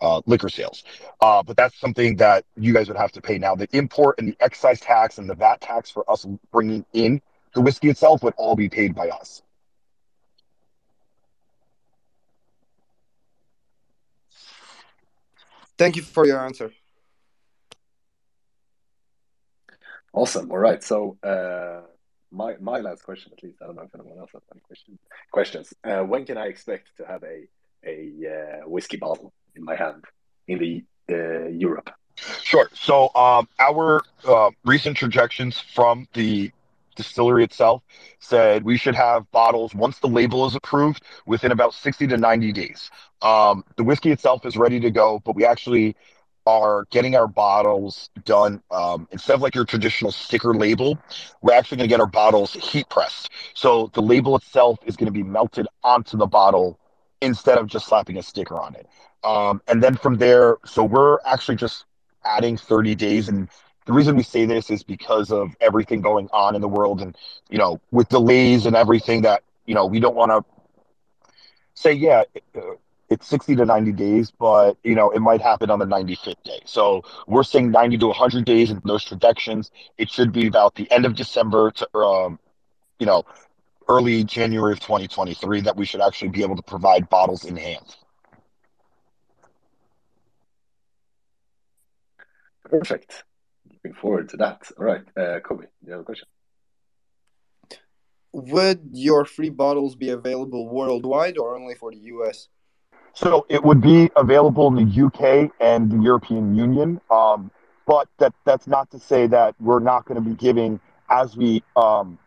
uh, liquor sales. Uh, but that's something that you guys would have to pay. Now, the import and the excise tax and the VAT tax for us bringing in the whiskey itself would all be paid by us. Thank you for your answer. Awesome. All right. So uh, my my last question, at least, I don't know if anyone else has any question, questions. Uh, when can I expect to have a a uh, whiskey bottle in my hand in the uh, Europe? Sure. So um, our uh, recent projections from the distillery itself said we should have bottles once the label is approved within about 60 to 90 days. Um, the whiskey itself is ready to go, but we actually are getting our bottles done um, instead of like your traditional sticker label. We're actually going to get our bottles heat pressed. So the label itself is going to be melted onto the bottle instead of just slapping a sticker on it. Um, and then from there, so we're actually just adding 30 days. And the reason we say this is because of everything going on in the world and, you know, with delays and everything that, you know, we don't want to say, yeah, uh, it's 60 to 90 days, but, you know, it might happen on the 95th day. So we're saying 90 to 100 days in those projections. It should be about the end of December to, um, you know, early January of 2023 that we should actually be able to provide bottles in hand. Perfect. Looking forward to that. All right, uh, Kobe, do you have a question? Would your free bottles be available worldwide or only for the US? So it would be available in the UK and the European Union. Um, but that that's not to say that we're not going to be giving as we um,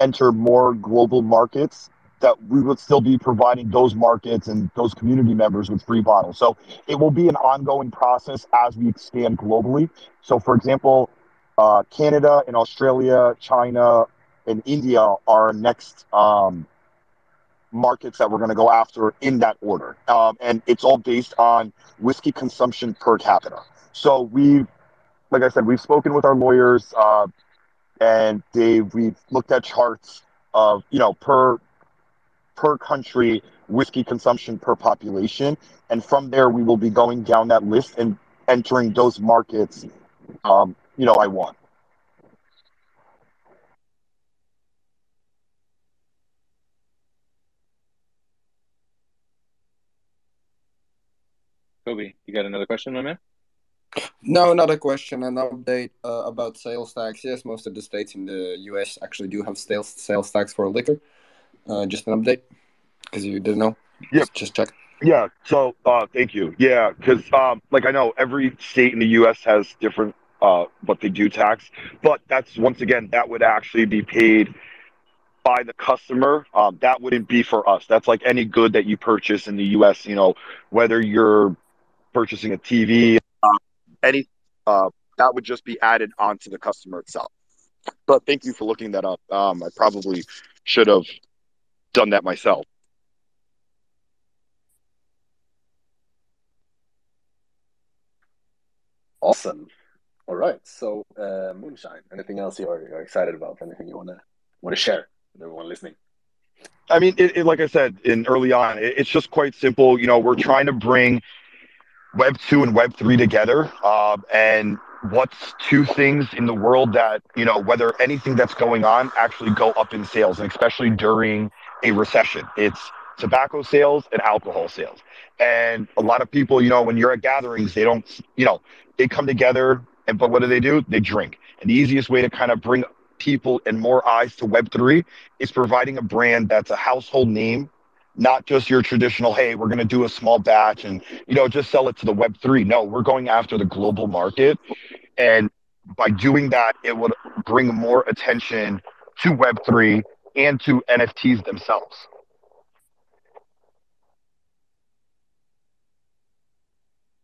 enter more global markets that we would still be providing those markets and those community members with free bottles. So it will be an ongoing process as we expand globally. So, for example, uh, Canada and Australia, China, and India are next um, markets that we're going to go after in that order. Um, and it's all based on whiskey consumption per capita. So we've, like I said, we've spoken with our lawyers, uh, and they we've looked at charts of you know per per country whiskey consumption per population. And from there, we will be going down that list and entering those markets, um, you know, I want. Kobe, you got another question, my man? No, not a question. An update uh, about sales tax. Yes, most of the states in the U.S. actually do have sales sales tax for liquor. Uh, just an update because you didn't know. Yeah, Just, just check. Yeah. So, uh, thank you. Yeah, because um, like I know every state in the U.S. has different uh, what they do tax, but that's once again that would actually be paid by the customer. Um, that wouldn't be for us. That's like any good that you purchase in the U.S. You know, whether you're purchasing a TV, any uh, that would just be added onto the customer itself. But thank you for looking that up. Um, I probably should have done that myself. Awesome. All right. So, uh, moonshine. Anything else you're, you're excited about? Anything you wanna want to share with everyone listening? I mean, it, it, like I said in early on, it, it's just quite simple. You know, we're trying to bring Web two and Web three together, um, and what's two things in the world that you know, whether anything that's going on actually go up in sales, and especially during a recession, it's tobacco sales and alcohol sales. And a lot of people, you know, when you're at gatherings, they don't, you know, they come together, and but what do they do? They drink. And the easiest way to kind of bring people and more eyes to Web3 is providing a brand that's a household name, not just your traditional, hey, we're going to do a small batch and, you know, just sell it to the Web3. No, we're going after the global market. And by doing that, it would bring more attention to Web3 and to NFTs themselves.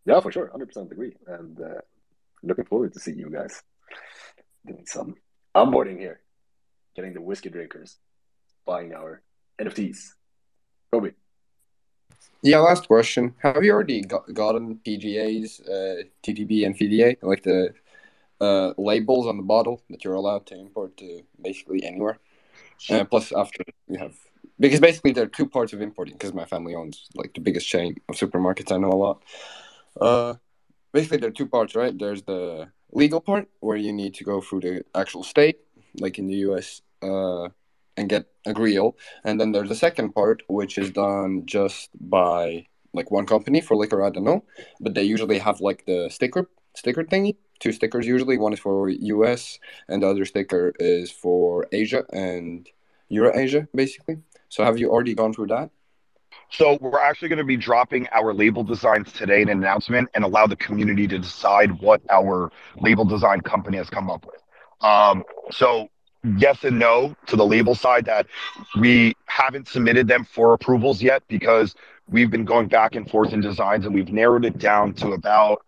Yeah, for sure, hundred percent agree, and uh, looking forward to seeing you guys doing some onboarding here, getting the whiskey drinkers buying our NFTs. Kobe. Yeah, last question. Have you already got, gotten PGAs, uh, TTB, and VDA, like the uh, labels on the bottle that you're allowed to import to basically anywhere? Uh, plus, after you have because basically there are two parts of importing. Because my family owns like the biggest chain of supermarkets I know a lot. Uh, basically there are two parts, right? There's the legal part where you need to go through the actual state, like in the U.S. Uh, and get a grill. And then there's the second part, which is done just by like one company for liquor. I don't know, but they usually have like the sticker sticker thingy. Two stickers usually. One is for US, and the other sticker is for Asia and Eurasia, basically. So have you already gone through that? So we're actually going to be dropping our label designs today in an announcement and allow the community to decide what our label design company has come up with. Um, so yes and no to the label side that we haven't submitted them for approvals yet because we've been going back and forth in designs and we've narrowed it down to about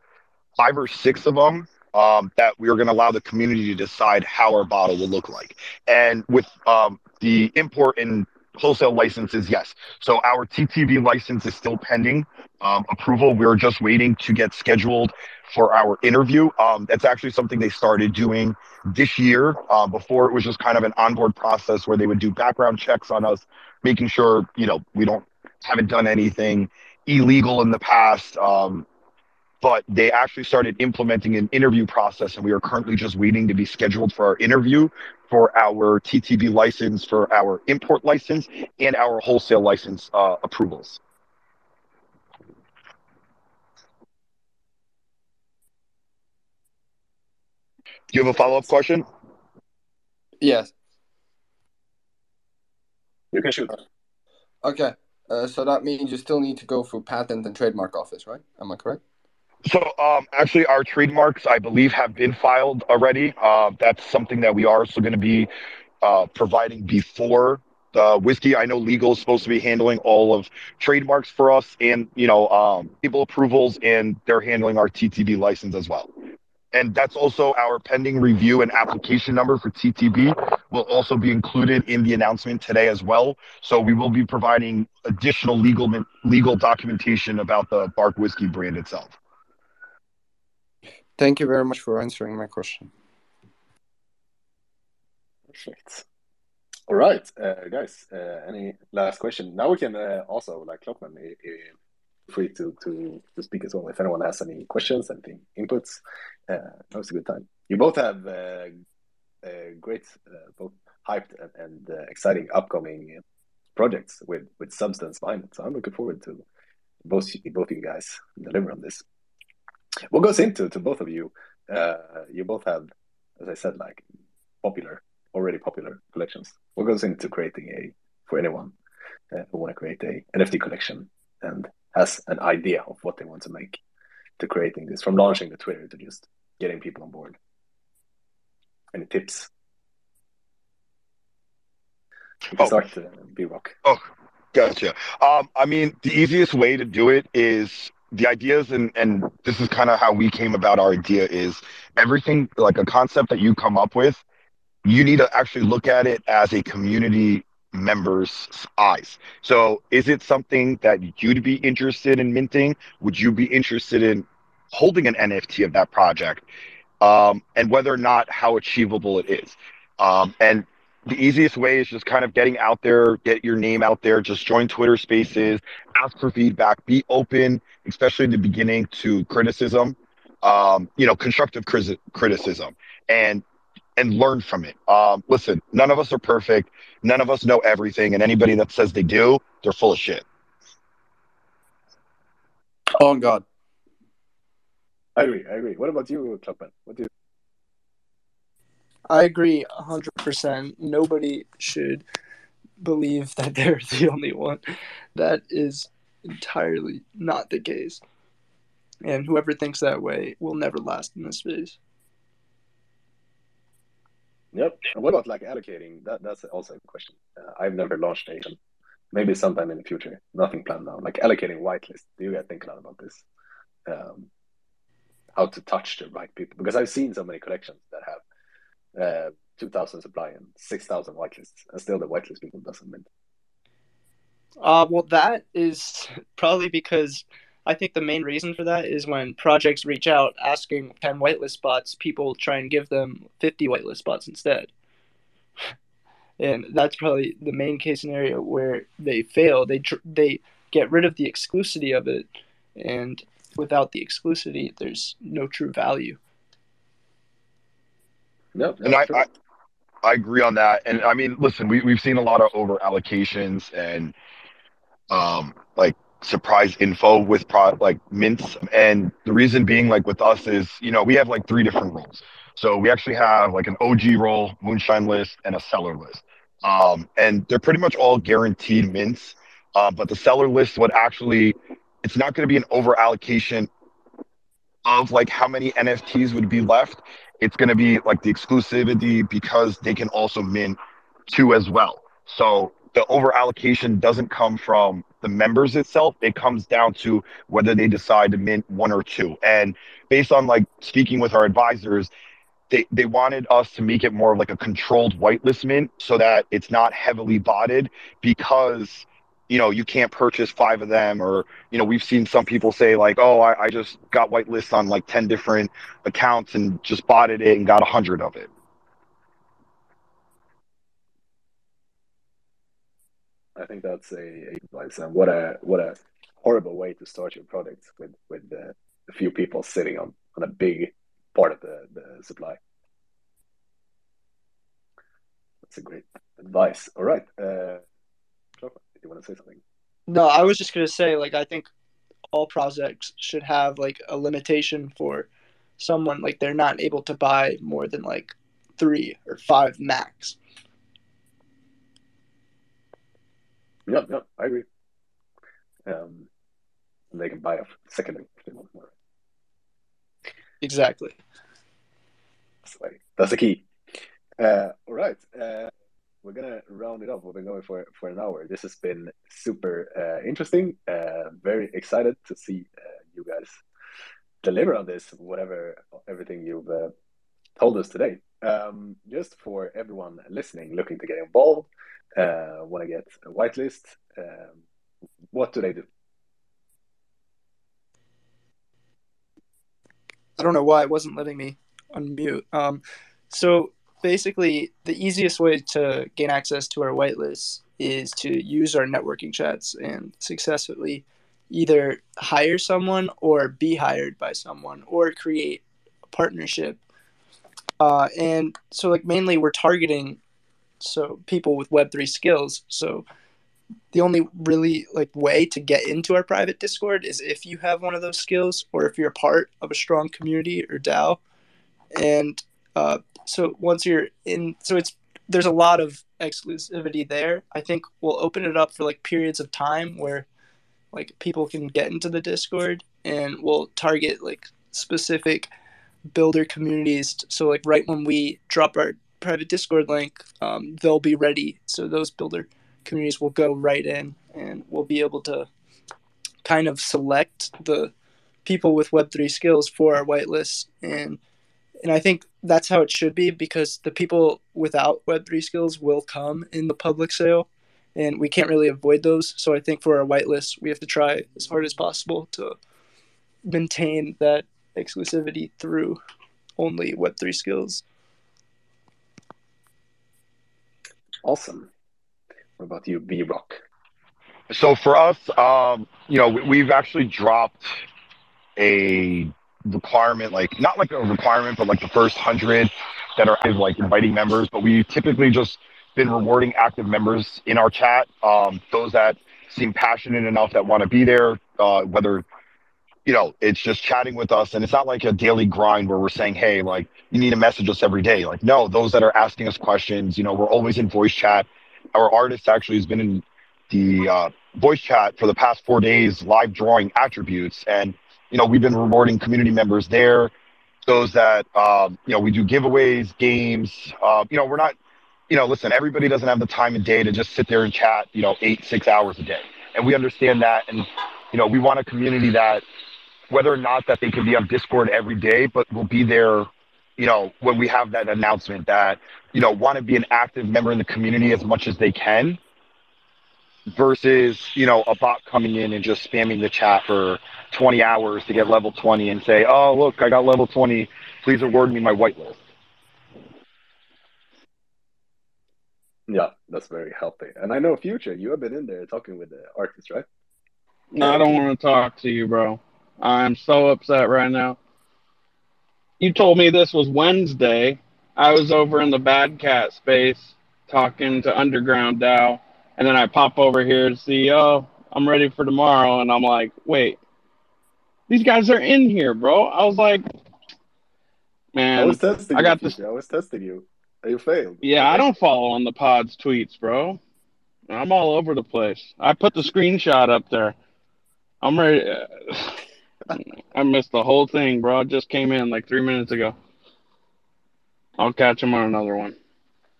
five or six of them um, that we are going to allow the community to decide how our bottle will look like. And with um, the import and wholesale licenses, yes. So our TTB license is still pending um, approval. We're just waiting to get scheduled for our interview. Um, that's actually something they started doing this year. Uh, before it was just kind of an onboard process where they would do background checks on us, making sure you know we don't haven't done anything illegal in the past. Um, but they actually started implementing an interview process, and we are currently just waiting to be scheduled for our interview for our TTB license, for our import license, and our wholesale license uh, approvals. Do you have a follow up question? Yes. You can shoot. Okay. Uh, so that means you still need to go through patent and trademark office, right? Am I correct? So, um, actually, our trademarks, I believe, have been filed already. Uh, that's something that we are also going to be uh, providing before the whiskey. I know legal is supposed to be handling all of trademarks for us, and you know, um, people approvals, and they're handling our TTB license as well. And that's also our pending review and application number for TTB will also be included in the announcement today as well. So we will be providing additional legal legal documentation about the Bark Whiskey brand itself. Thank you very much for answering my question. Perfect. All right, uh, guys. Uh, any last question? Now we can uh, also, like ClockMen, free to, to to speak as well. If anyone has any questions, anything inputs, uh, now's a good time. You both have uh, great, uh, both hyped and, and uh, exciting upcoming projects with with substance behind it. So I'm looking forward to both both you guys deliver on this. What goes into to both of you? Uh, you both have, as I said, like popular, already popular collections. What goes into creating a for anyone uh, who want to create a NFT collection and has an idea of what they want to make to creating this from launching the Twitter to just getting people on board? Any tips? Oh. start, uh, B Rock. Oh, gotcha. Um, I mean, the easiest way to do it is the ideas and and this is kind of how we came about our idea is everything like a concept that you come up with you need to actually look at it as a community member's eyes. So is it something that you'd be interested in minting? Would you be interested in holding an nft of that project? Um, and whether or not how achievable it is. Um, and the easiest way is just kind of getting out there, get your name out there, just join Twitter spaces, ask for feedback, be open, especially in the beginning to criticism, um, you know, constructive criticism and and learn from it. Um, listen, none of us are perfect. None of us know everything. And anybody that says they do, they're full of shit. Oh God. I agree. I agree. What about you, ClockMen? What do you I agree 100%. Nobody should believe that [LAUGHS] they're the only one. That is entirely not the case. And whoever thinks that way will never last in this space. Yep. What about like allocating? That that's also a question. Uh, I've never launched a maybe sometime in the future. Nothing planned now. Like allocating whitelist. Do you guys think a lot about this? Um, how to touch the right people? Because I've seen so many collections that have uh, two thousand supply and six thousand whitelists, and still the whitelist people doesn't mint. Uh, well, that is probably because I think the main reason for that is when projects reach out asking 10 whitelist spots, people try and give them 50 whitelist spots instead. [LAUGHS] and that's probably the main case scenario where they fail. They tr- they get rid of the exclusivity of it, and without the exclusivity, there's no true value. No, And I. I I agree on that. And I mean, listen, we we've seen a lot of over allocations and um like surprise info with pro like mints. And the reason being like with us is, you know, we have like three different roles. So we actually have like an OG role, moonshine list, and a seller list. Um, and they're pretty much all guaranteed mints. Uh, but the seller list would actually, it's not going to be an over allocation of like how many NFTs would be left it's going to be like the exclusivity because they can also mint two as well. So the over allocation doesn't come from the members itself. It comes down to whether they decide to mint one or two. And based on like speaking with our advisors, they, they wanted us to make it more of like a controlled whitelist mint so that it's not heavily botted because you know you can't purchase five of them or you know we've seen some people say like oh i, I just got whitelists on like 10 different accounts and just bought it and got a hundred of it I think that's a, a advice, and what a what a horrible way to start your product with with a few people sitting on on a big part of the the supply. That's a great advice. All right, uh, you want to say something? No, I was just gonna say, like, I think all projects should have like a limitation for someone like they're not able to buy more than like three or five max. Yeah, yeah, I agree. Um, and they can buy a second if they want more. Exactly. That's, like, that's the key. Uh, all right. Uh, we're gonna round it off. We've been going for for an hour. This has been super uh, interesting. Uh, very excited to see uh, you guys deliver on this, whatever everything you've uh, told us today. Um, just for everyone listening, looking to get involved, uh, want to get a whitelist, um, what do they do? I don't know why it wasn't letting me unmute. Um, so basically, the easiest way to gain access to our whitelist is to use our networking chats and successfully either hire someone or be hired by someone or create a partnership. Uh, and so, like, mainly we're targeting so people with Web3 skills. So the only really like way to get into our private discord is if you have one of those skills or if you're a part of a strong community or dao and uh, so once you're in so it's there's a lot of exclusivity there. I think we'll open it up for like periods of time where like people can get into the discord and we'll target like specific builder communities. So like right when we drop our private discord link um, they'll be ready. So those builder communities will go right in and we'll be able to kind of select the people with web3 skills for our whitelist. And and i think that's how it should be because the people without web3 skills will come in the public sale and we can't really avoid those so i think for our whitelist we have to try as hard as possible to maintain that exclusivity through only web3 skills Awesome. What about you, B Rock? so for us um you know we, we've actually dropped a requirement like not like a requirement but like the first hundred that are like inviting members but we typically just been rewarding active members in our chat um those that seem passionate enough that want to be there uh whether you know it's just chatting with us and it's not like a daily grind where we're saying hey like you need to message us every day. Like no those that are asking us questions you know we're always in voice chat. Our artist actually has been in the uh, voice chat for the past four days, live drawing attributes, and you know we've been rewarding community members there. Those that um, you know we do giveaways, games. Uh, you know we're not, you know, listen, everybody doesn't have the time and day to just sit there and chat, you know, eight six hours a day, and we understand that, and you know we want a community that whether or not that they can be on Discord every day, but will be there you know, when we have that announcement that, you know, want to be an active member in the community as much as they can versus, you know, a bot coming in and just spamming the chat for 20 hours to get level 20 and say, oh, look, I got level 20. Please award me my whitelist. Yeah, that's very healthy. And I know Future, you have been in there talking with the artist, right? No, I don't want to talk to you, bro. I'm so upset right now. You told me this was Wednesday. I was over in the Bad Cat space talking to Underground DAO, and then I pop over here to see, oh, I'm ready for tomorrow, and I'm like, wait, these guys are in here, bro. I was like, man, I was testing I got you, this. I was testing you. You failed. Yeah, I don't follow on the pod's tweets, bro. I'm all over the place. I put the screenshot up there. I'm ready. [SIGHS] I missed the whole thing, bro. It just came in like three minutes ago. I'll catch him on another one.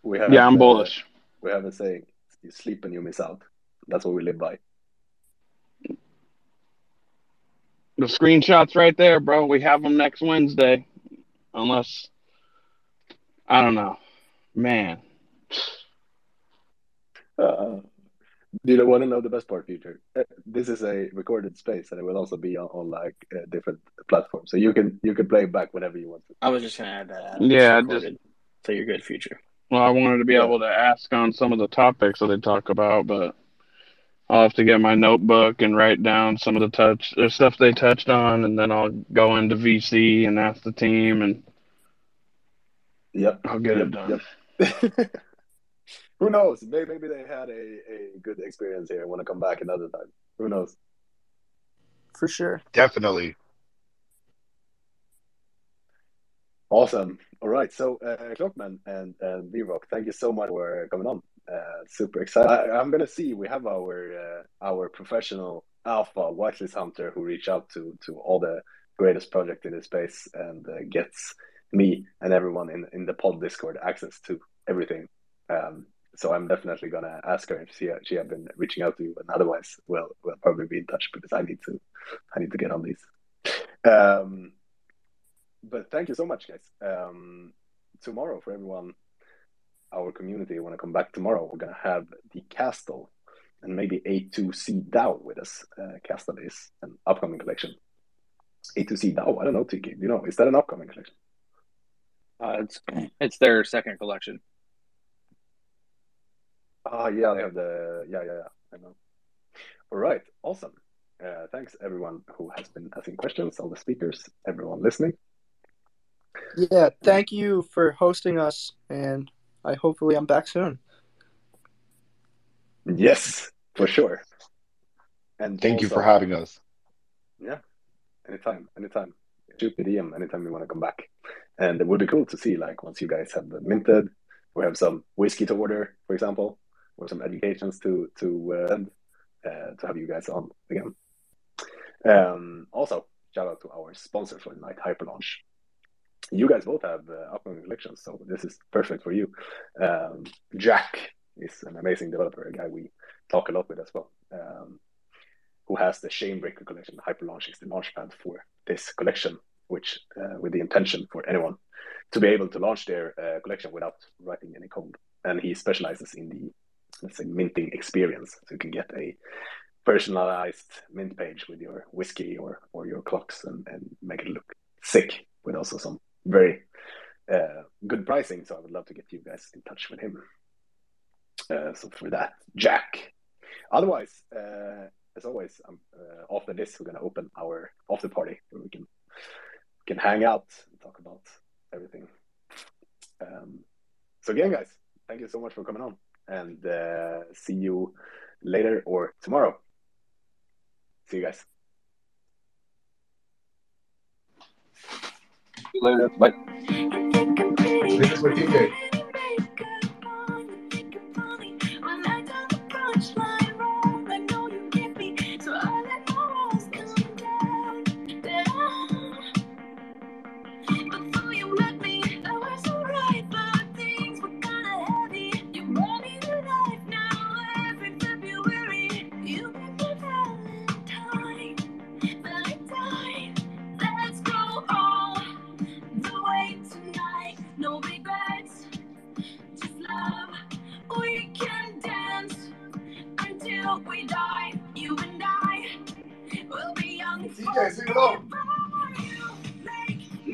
We have, Yeah, I'm bullish. We have a saying, you sleep and you miss out. That's what we live by. The screenshots right there, bro. We have them next Wednesday. Unless, I don't know. Man. Uh, do you want to know the best part, Future? Uh, this is a recorded space, and it will also be on, on like uh, different platforms, so you can you can play it back whenever you want to. I was just gonna add that. Adam. Yeah, It's just- so you're good, future. Well, I wanted to be able to ask on some of the topics that they talk about, but I'll have to get my notebook and write down some of the touch the stuff they touched on, and then I'll go into VC and ask the team, and Yep. I'll get it done. yep. [LAUGHS] Who knows? Maybe, maybe they had a, a good experience here and want to come back another time. Who knows? for sure. Definitely. Awesome. All right. So, uh, ClockMen and V-Rock, thank you so much for coming on. Uh, super excited. I, I'm gonna see. We have our uh, our professional alpha whitelist hunter who reach out to to all the greatest project in the space and uh, gets me and everyone in in the pod Discord access to everything. Um, so I'm definitely gonna ask her if she she have been reaching out to you, and otherwise, we'll we'll probably be in touch because I need to I need to get on these. Um, but thank you so much, guys. Um, tomorrow, for everyone, our community, want to come back tomorrow, we're gonna have the Castle and maybe A2C DAO with us. Uh, Castle is an upcoming collection. A2C DAO, I don't know, Tiki. You know? Is that an upcoming collection? Uh, it's it's their second collection. Ah, yeah, they have the yeah, yeah, yeah. I know. All right, awesome. Uh, thanks everyone who has been asking questions, all the speakers, everyone listening. Yeah, thank you for hosting us, and I hopefully I'm back soon. Yes, for sure. And Thank you for having us. Yeah, anytime, anytime. Shoot me DM anytime you want to come back. And it would be cool to see, like, once you guys have minted, we have some whiskey to order, for example, or some educations to to uh, uh, to have you guys on again. Um, also, shout out to our sponsor for the night, Hyperlaunch. You guys both have uh, upcoming collections, so this is perfect for you. Um, Jack is an amazing developer, a guy we talk a lot with as well. Um, who has the Shamebreaker collection. Hyperlaunch is the launchpad for this collection, which uh, with the intention for anyone to be able to launch their uh, collection without writing any code. And he specializes in the let's say minting experience, so you can get a personalized mint page with your whiskey or or your clocks and, and make it look sick with also some very uh, good pricing. So I would love to get you guys in touch with him. Uh, so for that, Jack. Otherwise, uh, as always, um, uh, after this, we're gonna open our after party where we can can hang out and talk about everything. Um, so again, guys, thank you so much for coming on, and uh, see you later or tomorrow. See you guys. Later. Bye. This is for TJ. Let's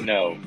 No.